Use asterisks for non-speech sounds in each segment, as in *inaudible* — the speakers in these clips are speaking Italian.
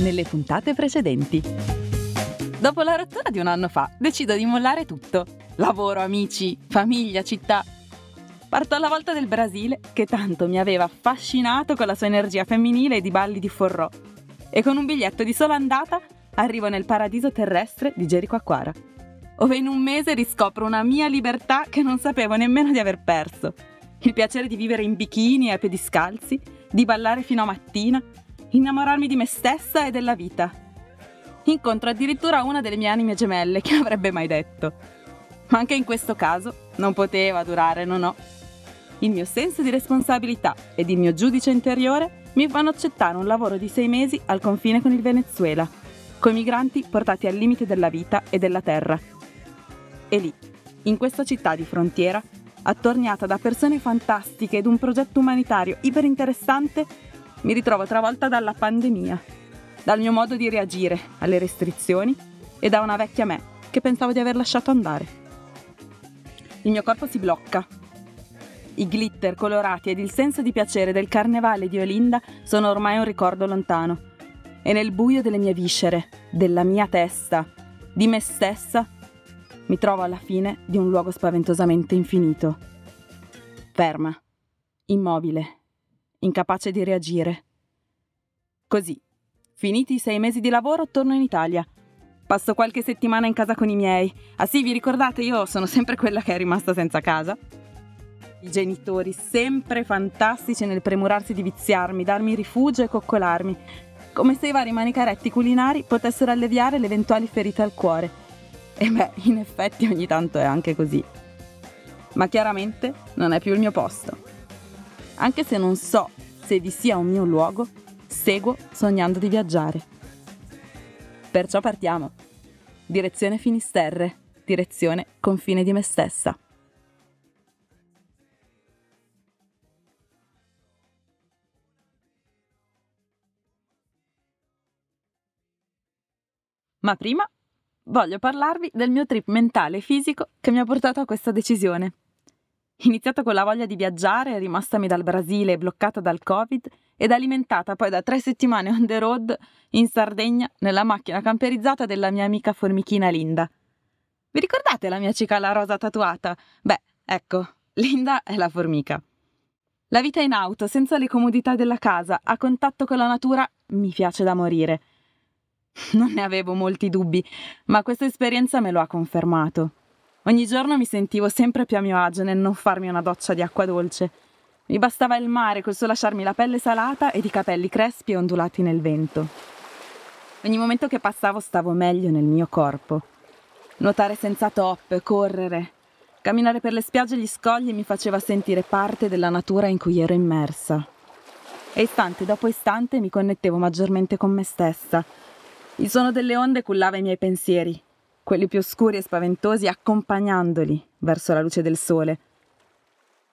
nelle puntate precedenti. Dopo la rottura di un anno fa, decido di mollare tutto. Lavoro, amici, famiglia, città. Parto alla volta del Brasile, che tanto mi aveva affascinato con la sua energia femminile e di balli di forró. E con un biglietto di sola andata arrivo nel paradiso terrestre di Gerico Acquara, ove in un mese riscopro una mia libertà che non sapevo nemmeno di aver perso. Il piacere di vivere in bikini e a piedi scalzi, di ballare fino a mattina, innamorarmi di me stessa e della vita. Incontro addirittura una delle mie anime gemelle, che *laughs* avrebbe mai detto. Ma anche in questo caso non poteva durare, no no. Il mio senso di responsabilità ed il mio giudice interiore mi fanno accettare un lavoro di sei mesi al confine con il Venezuela, coi migranti portati al limite della vita e della terra. E lì, in questa città di frontiera, attorniata da persone fantastiche ed un progetto umanitario iperinteressante, mi ritrovo travolta dalla pandemia, dal mio modo di reagire alle restrizioni e da una vecchia me che pensavo di aver lasciato andare. Il mio corpo si blocca. I glitter colorati ed il senso di piacere del carnevale di Olinda sono ormai un ricordo lontano. E nel buio delle mie viscere, della mia testa, di me stessa, mi trovo alla fine di un luogo spaventosamente infinito. Ferma, immobile, incapace di reagire. Così, finiti i sei mesi di lavoro, torno in Italia. Passo qualche settimana in casa con i miei. Ah sì, vi ricordate, io sono sempre quella che è rimasta senza casa? I genitori, sempre fantastici nel premurarsi di viziarmi, darmi rifugio e coccolarmi, come se i vari manicaretti culinari potessero alleviare le eventuali ferite al cuore. E beh, in effetti ogni tanto è anche così. Ma chiaramente non è più il mio posto anche se non so se vi sia un mio luogo, seguo sognando di viaggiare. Perciò partiamo. Direzione Finisterre, direzione confine di me stessa. Ma prima voglio parlarvi del mio trip mentale e fisico che mi ha portato a questa decisione. Iniziata con la voglia di viaggiare, rimastami dal Brasile bloccata dal Covid ed alimentata poi da tre settimane on the road in Sardegna nella macchina camperizzata della mia amica formichina Linda. Vi ricordate la mia cicala rosa tatuata? Beh, ecco, Linda è la formica. La vita in auto, senza le comodità della casa, a contatto con la natura, mi piace da morire. Non ne avevo molti dubbi, ma questa esperienza me lo ha confermato. Ogni giorno mi sentivo sempre più a mio agio nel non farmi una doccia di acqua dolce. Mi bastava il mare col suo lasciarmi la pelle salata ed i capelli crespi e ondulati nel vento. Ogni momento che passavo stavo meglio nel mio corpo. Nuotare senza top, correre, camminare per le spiagge e gli scogli mi faceva sentire parte della natura in cui ero immersa. E istante dopo istante mi connettevo maggiormente con me stessa. Il suono delle onde cullava i miei pensieri, quelli più oscuri e spaventosi, accompagnandoli verso la luce del sole.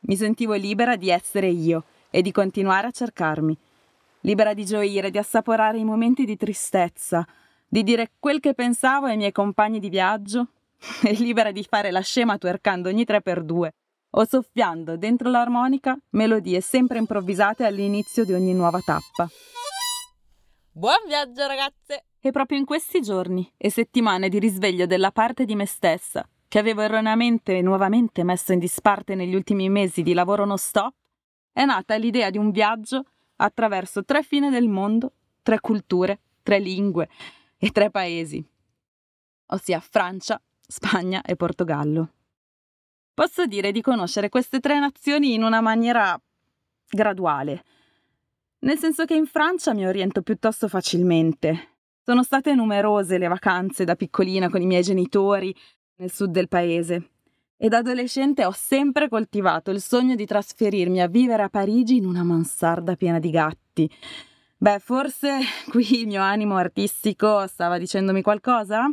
Mi sentivo libera di essere io e di continuare a cercarmi, libera di gioire, di assaporare i momenti di tristezza, di dire quel che pensavo ai miei compagni di viaggio *laughs* e libera di fare la scema twerkando ogni tre per due o soffiando dentro l'armonica melodie sempre improvvisate all'inizio di ogni nuova tappa. Buon viaggio ragazze! E proprio in questi giorni e settimane di risveglio della parte di me stessa, che avevo erroneamente e nuovamente messo in disparte negli ultimi mesi di lavoro non stop, è nata l'idea di un viaggio attraverso tre fine del mondo, tre culture, tre lingue e tre paesi, ossia Francia, Spagna e Portogallo. Posso dire di conoscere queste tre nazioni in una maniera graduale, nel senso che in Francia mi oriento piuttosto facilmente, sono state numerose le vacanze da piccolina con i miei genitori nel sud del paese e da adolescente ho sempre coltivato il sogno di trasferirmi a vivere a Parigi in una mansarda piena di gatti. Beh, forse qui il mio animo artistico stava dicendomi qualcosa?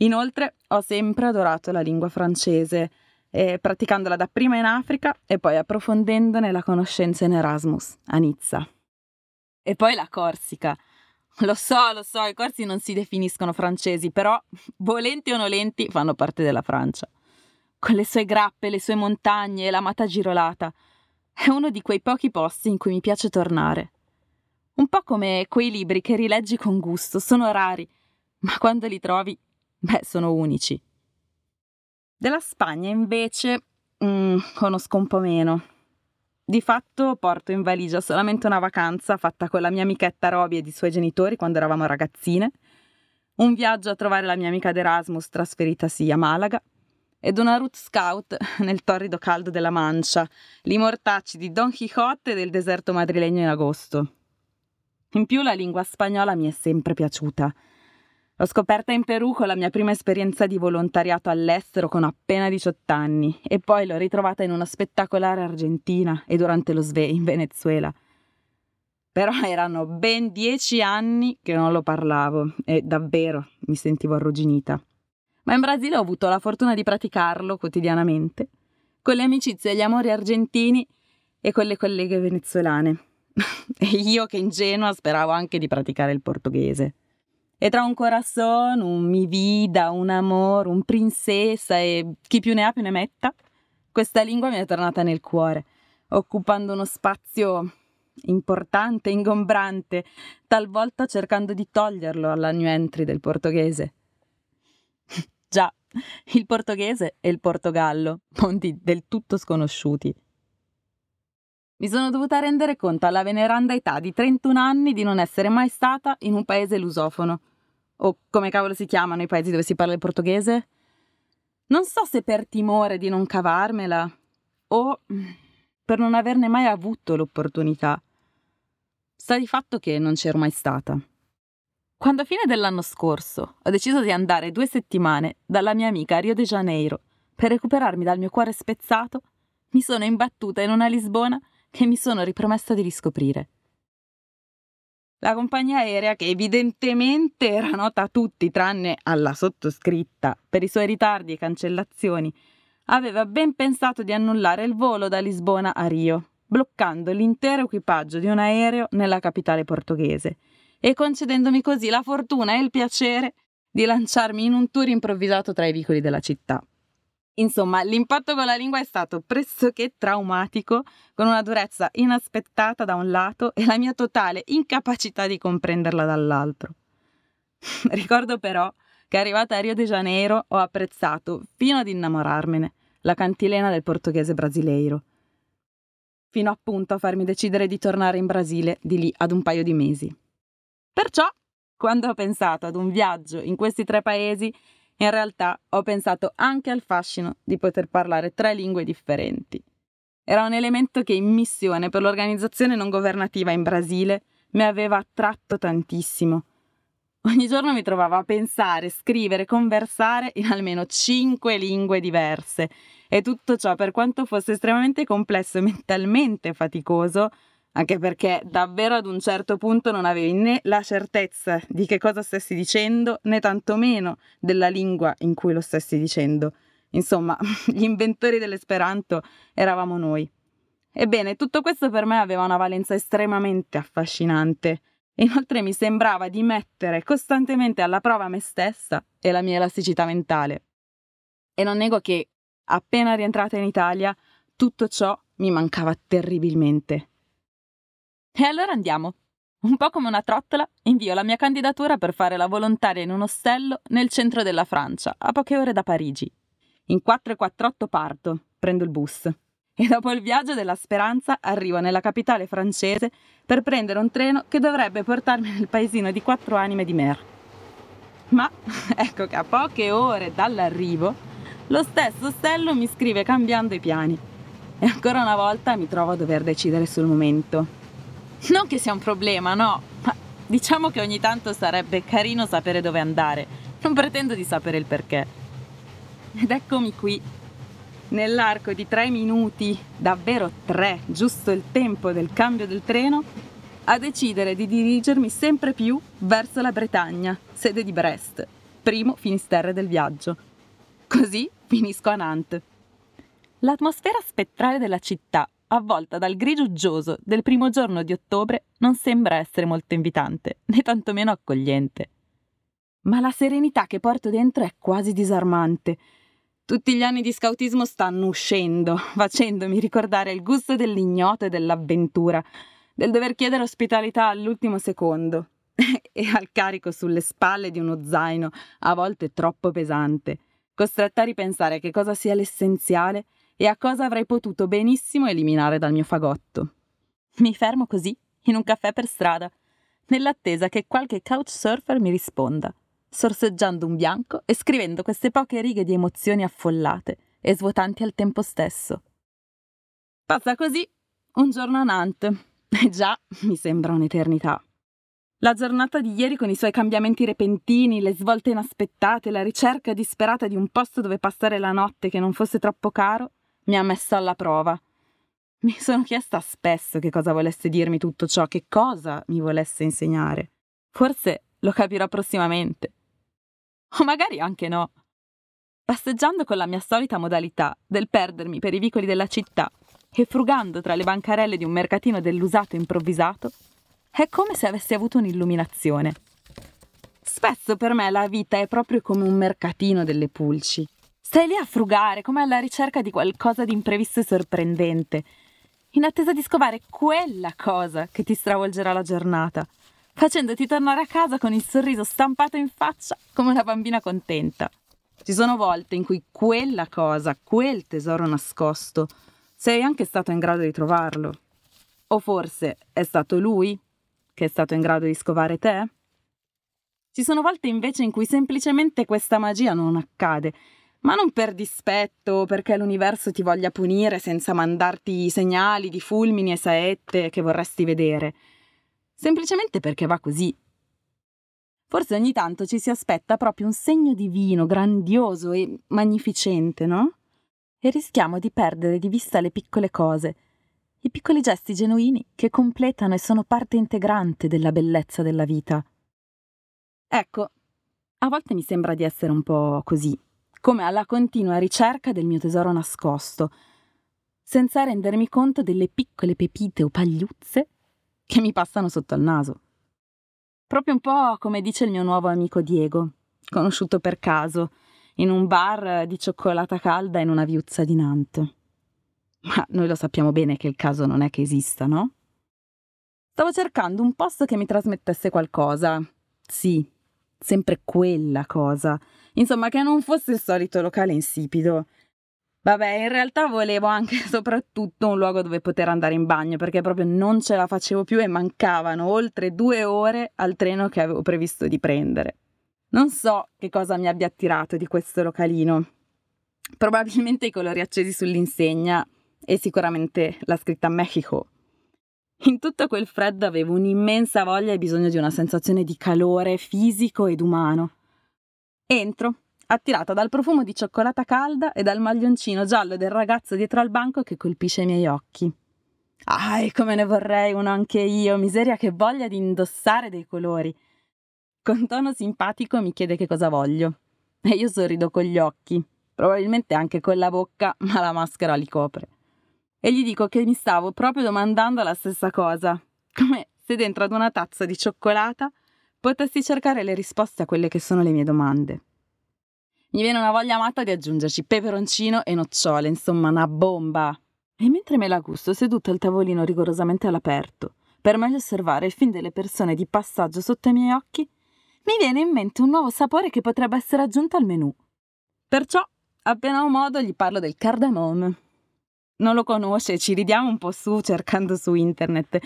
Inoltre ho sempre adorato la lingua francese, eh, praticandola dapprima in Africa e poi approfondendone la conoscenza in Erasmus, a Nizza. E poi la Corsica. Lo so, lo so, i corsi non si definiscono francesi, però *laughs* volenti o nolenti fanno parte della Francia. Con le sue grappe, le sue montagne e l'amata girolata. È uno di quei pochi posti in cui mi piace tornare. Un po' come quei libri che rileggi con gusto, sono rari, ma quando li trovi, beh, sono unici. Della Spagna, invece, mm, conosco un po' meno. Di fatto porto in valigia solamente una vacanza fatta con la mia amichetta Roby e i suoi genitori quando eravamo ragazzine, un viaggio a trovare la mia amica d'Erasmus trasferitasi a Malaga ed una route scout nel torrido caldo della Mancia, li mortacci di Don Quixote del deserto madrilegno in agosto. In più la lingua spagnola mi è sempre piaciuta. L'ho scoperta in Perù con la mia prima esperienza di volontariato all'estero con appena 18 anni e poi l'ho ritrovata in una spettacolare Argentina e durante lo SVE in Venezuela. Però *laughs* erano ben dieci anni che non lo parlavo e davvero mi sentivo arrugginita. Ma in Brasile ho avuto la fortuna di praticarlo quotidianamente, con le amicizie e gli amori argentini e con le colleghe venezuelane. *laughs* e io che ingenua speravo anche di praticare il portoghese. E tra un corazon, un mi vida, un amor, un princesa e chi più ne ha più ne metta, questa lingua mi è tornata nel cuore, occupando uno spazio importante, ingombrante, talvolta cercando di toglierlo alla new entry del portoghese. *laughs* Già, il portoghese e il Portogallo, mondi del tutto sconosciuti. Mi sono dovuta rendere conto alla veneranda età di 31 anni di non essere mai stata in un paese lusofono. O come cavolo si chiamano i paesi dove si parla il portoghese? Non so se per timore di non cavarmela o per non averne mai avuto l'opportunità. Sta di fatto che non c'ero mai stata. Quando a fine dell'anno scorso ho deciso di andare due settimane dalla mia amica a Rio de Janeiro per recuperarmi dal mio cuore spezzato, mi sono imbattuta in una Lisbona che mi sono ripromessa di riscoprire. La compagnia aerea, che evidentemente era nota a tutti tranne alla sottoscritta per i suoi ritardi e cancellazioni, aveva ben pensato di annullare il volo da Lisbona a Rio, bloccando l'intero equipaggio di un aereo nella capitale portoghese e concedendomi così la fortuna e il piacere di lanciarmi in un tour improvvisato tra i vicoli della città. Insomma, l'impatto con la lingua è stato pressoché traumatico, con una durezza inaspettata da un lato e la mia totale incapacità di comprenderla dall'altro. *laughs* Ricordo però che arrivata a Rio de Janeiro ho apprezzato, fino ad innamorarmene, la cantilena del portoghese brasileiro, fino appunto a farmi decidere di tornare in Brasile di lì ad un paio di mesi. Perciò, quando ho pensato ad un viaggio in questi tre paesi, in realtà ho pensato anche al fascino di poter parlare tre lingue differenti. Era un elemento che in missione per l'organizzazione non governativa in Brasile mi aveva attratto tantissimo. Ogni giorno mi trovavo a pensare, scrivere, conversare in almeno cinque lingue diverse e tutto ciò, per quanto fosse estremamente complesso e mentalmente faticoso, anche perché davvero ad un certo punto non avevi né la certezza di che cosa stessi dicendo, né tantomeno della lingua in cui lo stessi dicendo. Insomma, *laughs* gli inventori dell'esperanto eravamo noi. Ebbene, tutto questo per me aveva una valenza estremamente affascinante. Inoltre mi sembrava di mettere costantemente alla prova me stessa e la mia elasticità mentale. E non nego che, appena rientrata in Italia, tutto ciò mi mancava terribilmente. E allora andiamo. Un po' come una trottola, invio la mia candidatura per fare la volontaria in un ostello nel centro della Francia, a poche ore da Parigi. In 4.48 parto, prendo il bus. E dopo il viaggio della speranza arrivo nella capitale francese per prendere un treno che dovrebbe portarmi nel paesino di quattro anime di Mer. Ma *laughs* ecco che a poche ore dall'arrivo, lo stesso ostello mi scrive cambiando i piani. E ancora una volta mi trovo a dover decidere sul momento. *laughs* Non che sia un problema, no, ma diciamo che ogni tanto sarebbe carino sapere dove andare. Non pretendo di sapere il perché. Ed eccomi qui, nell'arco di tre minuti, davvero tre, giusto il tempo del cambio del treno, a decidere di dirigermi sempre più verso la Bretagna, sede di Brest, primo finisterre del viaggio. Così finisco a Nantes. L'atmosfera spettrale della città avvolta dal grigio uggioso del primo giorno di ottobre, non sembra essere molto invitante, né tantomeno accogliente. Ma la serenità che porto dentro è quasi disarmante. Tutti gli anni di scautismo stanno uscendo, facendomi ricordare il gusto dell'ignoto e dell'avventura, del dover chiedere ospitalità all'ultimo secondo *laughs* e al carico sulle spalle di uno zaino a volte troppo pesante, costretta a ripensare che cosa sia l'essenziale e a cosa avrei potuto benissimo eliminare dal mio fagotto. Mi fermo così, in un caffè per strada, nell'attesa che qualche couchsurfer mi risponda, sorseggiando un bianco e scrivendo queste poche righe di emozioni affollate e svuotanti al tempo stesso. Passa così un giorno a Nantes. E già mi sembra un'eternità. La giornata di ieri con i suoi cambiamenti repentini, le svolte inaspettate, la ricerca disperata di un posto dove passare la notte che non fosse troppo caro, mi ha messo alla prova. Mi sono chiesta spesso che cosa volesse dirmi tutto ciò, che cosa mi volesse insegnare. Forse lo capirò prossimamente. O magari anche no. Passeggiando con la mia solita modalità del perdermi per i vicoli della città e frugando tra le bancarelle di un mercatino dell'usato improvvisato, è come se avessi avuto un'illuminazione. Spesso per me la vita è proprio come un mercatino delle pulci. Stai lì a frugare, come alla ricerca di qualcosa di imprevisto e sorprendente, in attesa di scovare quella cosa che ti stravolgerà la giornata, facendoti tornare a casa con il sorriso stampato in faccia come una bambina contenta. Ci sono volte in cui quella cosa, quel tesoro nascosto, sei anche stato in grado di trovarlo. O forse è stato lui che è stato in grado di scovare te? Ci sono volte invece in cui semplicemente questa magia non accade ma non per dispetto o perché l'universo ti voglia punire senza mandarti segnali di fulmini e saette che vorresti vedere, semplicemente perché va così. Forse ogni tanto ci si aspetta proprio un segno divino, grandioso e magnificente, no? E rischiamo di perdere di vista le piccole cose, i piccoli gesti genuini che completano e sono parte integrante della bellezza della vita. Ecco, a volte mi sembra di essere un po' così come alla continua ricerca del mio tesoro nascosto, senza rendermi conto delle piccole pepite o pagliuzze che mi passano sotto al naso. Proprio un po' come dice il mio nuovo amico Diego, conosciuto per caso, in un bar di cioccolata calda in una viuzza di Nantes. Ma noi lo sappiamo bene che il caso non è che esista, no? Stavo cercando un posto che mi trasmettesse qualcosa. Sì, sempre quella cosa, Insomma, che non fosse il solito locale insipido. Vabbè, in realtà volevo anche e *laughs* soprattutto un luogo dove poter andare in bagno perché proprio non ce la facevo più e mancavano oltre due ore al treno che avevo previsto di prendere. Non so che cosa mi abbia attirato di questo localino. Probabilmente i colori accesi sull'insegna e sicuramente la scritta Mexico. In tutto quel freddo avevo un'immensa voglia e bisogno di una sensazione di calore fisico ed umano. Entro, attirata dal profumo di cioccolata calda e dal maglioncino giallo del ragazzo dietro al banco che colpisce i miei occhi. Ah, come ne vorrei uno anche io, miseria che voglia di indossare dei colori. Con tono simpatico mi chiede che cosa voglio. E io sorrido con gli occhi, probabilmente anche con la bocca, ma la maschera li copre. E gli dico che mi stavo proprio domandando la stessa cosa, come se dentro ad una tazza di cioccolata potessi cercare le risposte a quelle che sono le mie domande. Mi viene una voglia matta di aggiungerci peperoncino e nocciole, insomma una bomba. E mentre me la gusto seduta al tavolino rigorosamente all'aperto, per meglio osservare il film delle persone di passaggio sotto i miei occhi, mi viene in mente un nuovo sapore che potrebbe essere aggiunto al menù. Perciò, appena ho modo, gli parlo del cardamom. Non lo conosce, ci ridiamo un po' su cercando su internet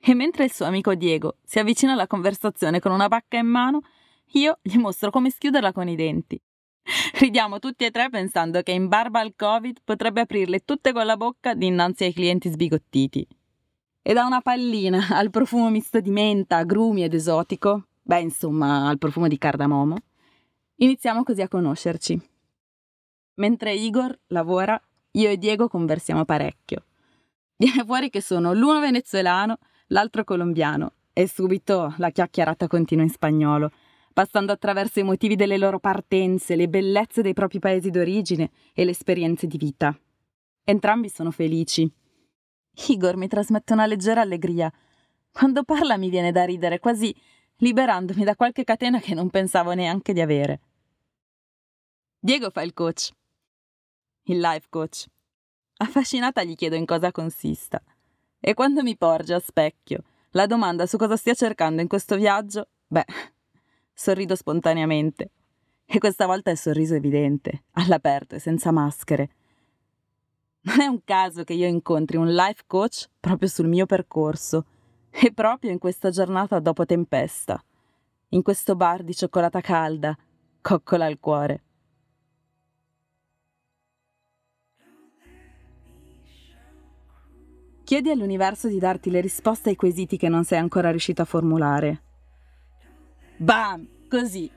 e mentre il suo amico Diego si avvicina alla conversazione con una bacca in mano, io gli mostro come schiuderla con i denti. *laughs* Ridiamo tutti e tre pensando che in barba al Covid potrebbe aprirle tutte con la bocca dinanzi ai clienti sbigottiti. E da una pallina al profumo misto di menta, agrumi ed esotico, beh insomma al profumo di cardamomo, iniziamo così a conoscerci. Mentre Igor lavora, io e Diego conversiamo parecchio. Viene fuori che sono l'uno venezuelano l'altro colombiano, e subito la chiacchierata continua in spagnolo, passando attraverso i motivi delle loro partenze, le bellezze dei propri paesi d'origine e le esperienze di vita. Entrambi sono felici. Igor mi trasmette una leggera allegria. Quando parla mi viene da ridere, quasi liberandomi da qualche catena che non pensavo neanche di avere. Diego fa il coach, il life coach. Affascinata gli chiedo in cosa consista. E quando mi porge a specchio la domanda su cosa stia cercando in questo viaggio, beh, *laughs* sorrido spontaneamente. E questa volta il sorriso evidente, all'aperto e senza maschere. Non è un caso che io incontri un life coach proprio sul mio percorso e proprio in questa giornata dopo tempesta, in questo bar di cioccolata calda, coccola al cuore. Chiedi all'universo di darti le risposte ai quesiti che non sei ancora riuscito a formulare. Bam! Così.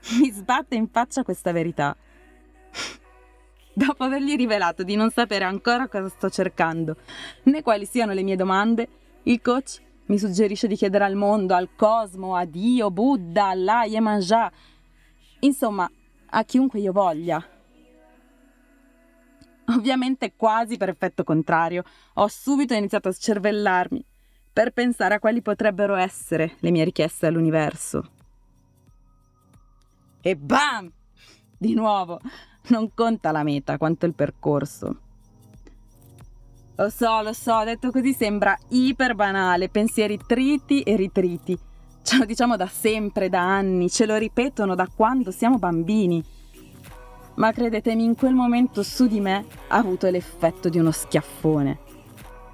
*laughs* Mi sbatte in faccia questa verità. *laughs* Dopo avergli rivelato di non sapere ancora cosa sto cercando, né quali siano le mie domande, il coach mi suggerisce di chiedere al mondo, al cosmo, a Dio, Buddha, Allah, Yemanjá, insomma, a chiunque io voglia, Ovviamente quasi per effetto contrario, ho subito iniziato a scervellarmi per pensare a quali potrebbero essere le mie richieste all'universo. E bam! Di nuovo, non conta la meta quanto il percorso. Lo so, lo so, detto così sembra iper banale, pensieri triti e ritriti. Ce lo diciamo da sempre, da anni, ce lo ripetono da quando siamo bambini ma credetemi, in quel momento su di me ha avuto l'effetto di uno schiaffone.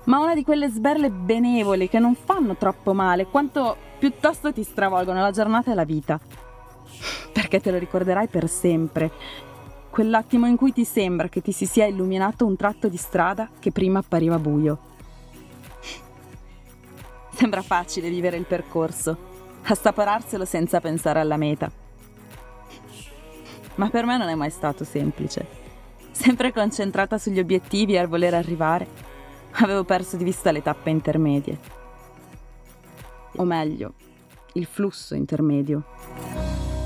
Ma una di quelle sberle benevole che non fanno troppo male, quanto piuttosto ti stravolgono la giornata e la vita. Perché te lo ricorderai per sempre. Quell'attimo in cui ti sembra che ti si sia illuminato un tratto di strada che prima appariva buio. Sembra facile vivere il percorso, assaporarselo senza pensare alla meta ma per me non è mai stato semplice. Sempre concentrata sugli obiettivi e al voler arrivare, avevo perso di vista le tappe intermedie. O meglio, il flusso intermedio.